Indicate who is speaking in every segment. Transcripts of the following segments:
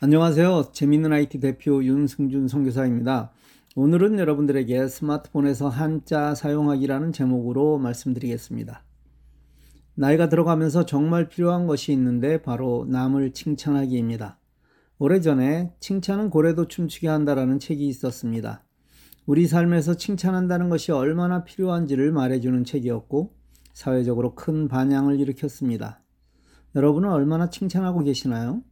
Speaker 1: 안녕하세요. 재밌는 IT 대표 윤승준 선교사입니다. 오늘은 여러분들에게 스마트폰에서 한자 사용하기라는 제목으로 말씀드리겠습니다. 나이가 들어가면서 정말 필요한 것이 있는데 바로 남을 칭찬하기입니다. 오래전에 칭찬은 고래도 춤추게 한다라는 책이 있었습니다. 우리 삶에서 칭찬한다는 것이 얼마나 필요한지를 말해주는 책이었고 사회적으로 큰 반향을 일으켰습니다. 여러분은 얼마나 칭찬하고 계시나요?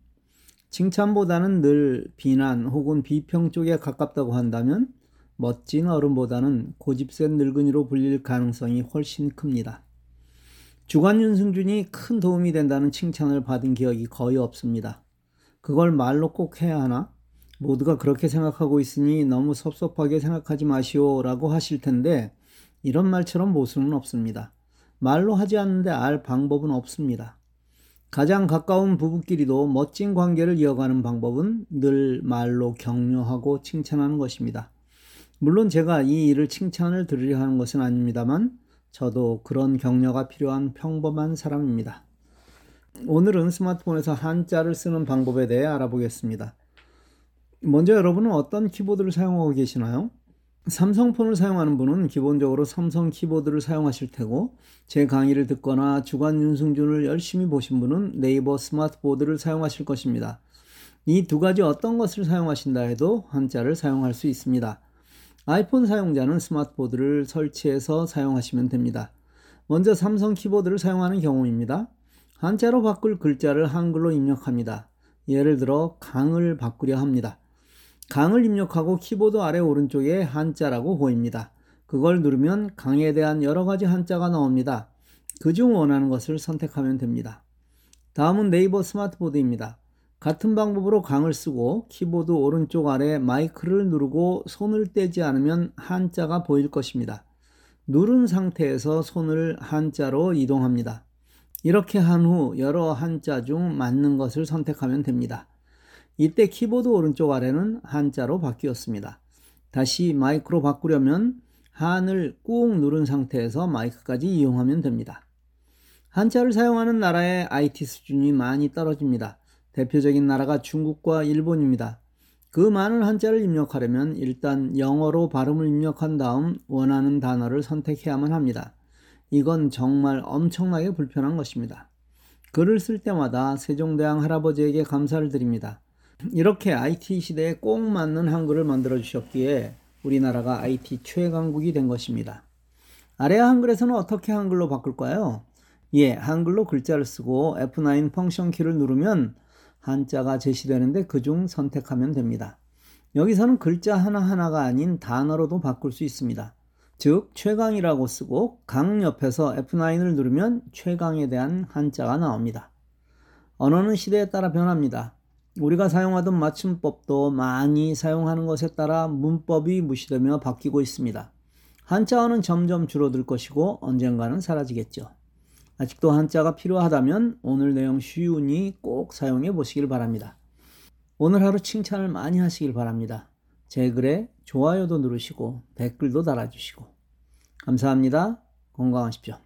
Speaker 1: 칭찬보다는 늘 비난 혹은 비평 쪽에 가깝다고 한다면 멋진 어른보다는 고집센 늙은이로 불릴 가능성이 훨씬 큽니다. 주간 윤승준이 큰 도움이 된다는 칭찬을 받은 기억이 거의 없습니다. 그걸 말로 꼭 해야 하나? 모두가 그렇게 생각하고 있으니 너무 섭섭하게 생각하지 마시오 라고 하실 텐데 이런 말처럼 모순은 없습니다. 말로 하지 않는데 알 방법은 없습니다. 가장 가까운 부부끼리도 멋진 관계를 이어가는 방법은 늘 말로 격려하고 칭찬하는 것입니다. 물론 제가 이 일을 칭찬을 들으려 하는 것은 아닙니다만 저도 그런 격려가 필요한 평범한 사람입니다. 오늘은 스마트폰에서 한자를 쓰는 방법에 대해 알아보겠습니다. 먼저 여러분은 어떤 키보드를 사용하고 계시나요? 삼성폰을 사용하는 분은 기본적으로 삼성 키보드를 사용하실 테고 제 강의를 듣거나 주간 윤승준을 열심히 보신 분은 네이버 스마트보드를 사용하실 것입니다. 이 두 가지 어떤 것을 사용하신다 해도 한자를 사용할 수 있습니다. 아이폰 사용자는 스마트보드를 설치해서 사용하시면 됩니다. 먼저 삼성 키보드를 사용하는 경우입니다. 한자로 바꿀 글자를 한글로 입력합니다. 예를 들어 강을 바꾸려 합니다. 강을 입력하고 키보드 아래 오른쪽에 한자라고 보입니다. 그걸 누르면 강에 대한 여러 가지 한자가 나옵니다. 그중 원하는 것을 선택하면 됩니다. 다음은 네이버 스마트보드입니다. 같은 방법으로 강을 쓰고 키보드 오른쪽 아래 마이크를 누르고 손을 떼지 않으면 한자가 보일 것입니다. 누른 상태에서 손을 한자로 이동합니다. 이렇게 한 후 여러 한자 중 맞는 것을 선택하면 됩니다. 이때 키보드 오른쪽 아래는 한자로 바뀌었습니다. 다시 마이크로 바꾸려면 한을 꾹 누른 상태에서 마이크까지 이용하면 됩니다. 한자를 사용하는 나라의 IT 수준이 많이 떨어집니다. 대표적인 나라가 중국과 일본입니다. 그 많은 한자를 입력하려면 일단 영어로 발음을 입력한 다음 원하는 단어를 선택해야만 합니다. 이건 정말 엄청나게 불편한 것입니다. 글을 쓸 때마다 세종대왕 할아버지에게 감사를 드립니다. 이렇게 IT 시대에 꼭 맞는 한글을 만들어 주셨기에 우리나라가 IT 최강국이 된 것입니다. 아래아 한글에서는 어떻게 한글로 바꿀까요? 예, 한글로 글자를 쓰고 F9 펑션 키를 누르면 한자가 제시되는데 그중 선택하면 됩니다. 여기서는 글자 하나하나가 아닌 단어로도 바꿀 수 있습니다. 즉, 최강이라고 쓰고 강 옆에서 F9을 누르면 최강에 대한 한자가 나옵니다. 언어는 시대에 따라 변합니다. 우리가 사용하던 맞춤법도 많이 사용하는 것에 따라 문법이 무시되며 바뀌고 있습니다. 한자어는 점점 줄어들 것이고 언젠가는 사라지겠죠. 아직도 한자가 필요하다면 오늘 내용 쉬우니 꼭 사용해 보시길 바랍니다. 오늘 하루 칭찬을 많이 하시길 바랍니다. 제 글에 좋아요도 누르시고 댓글도 달아주시고 감사합니다. 건강하십시오.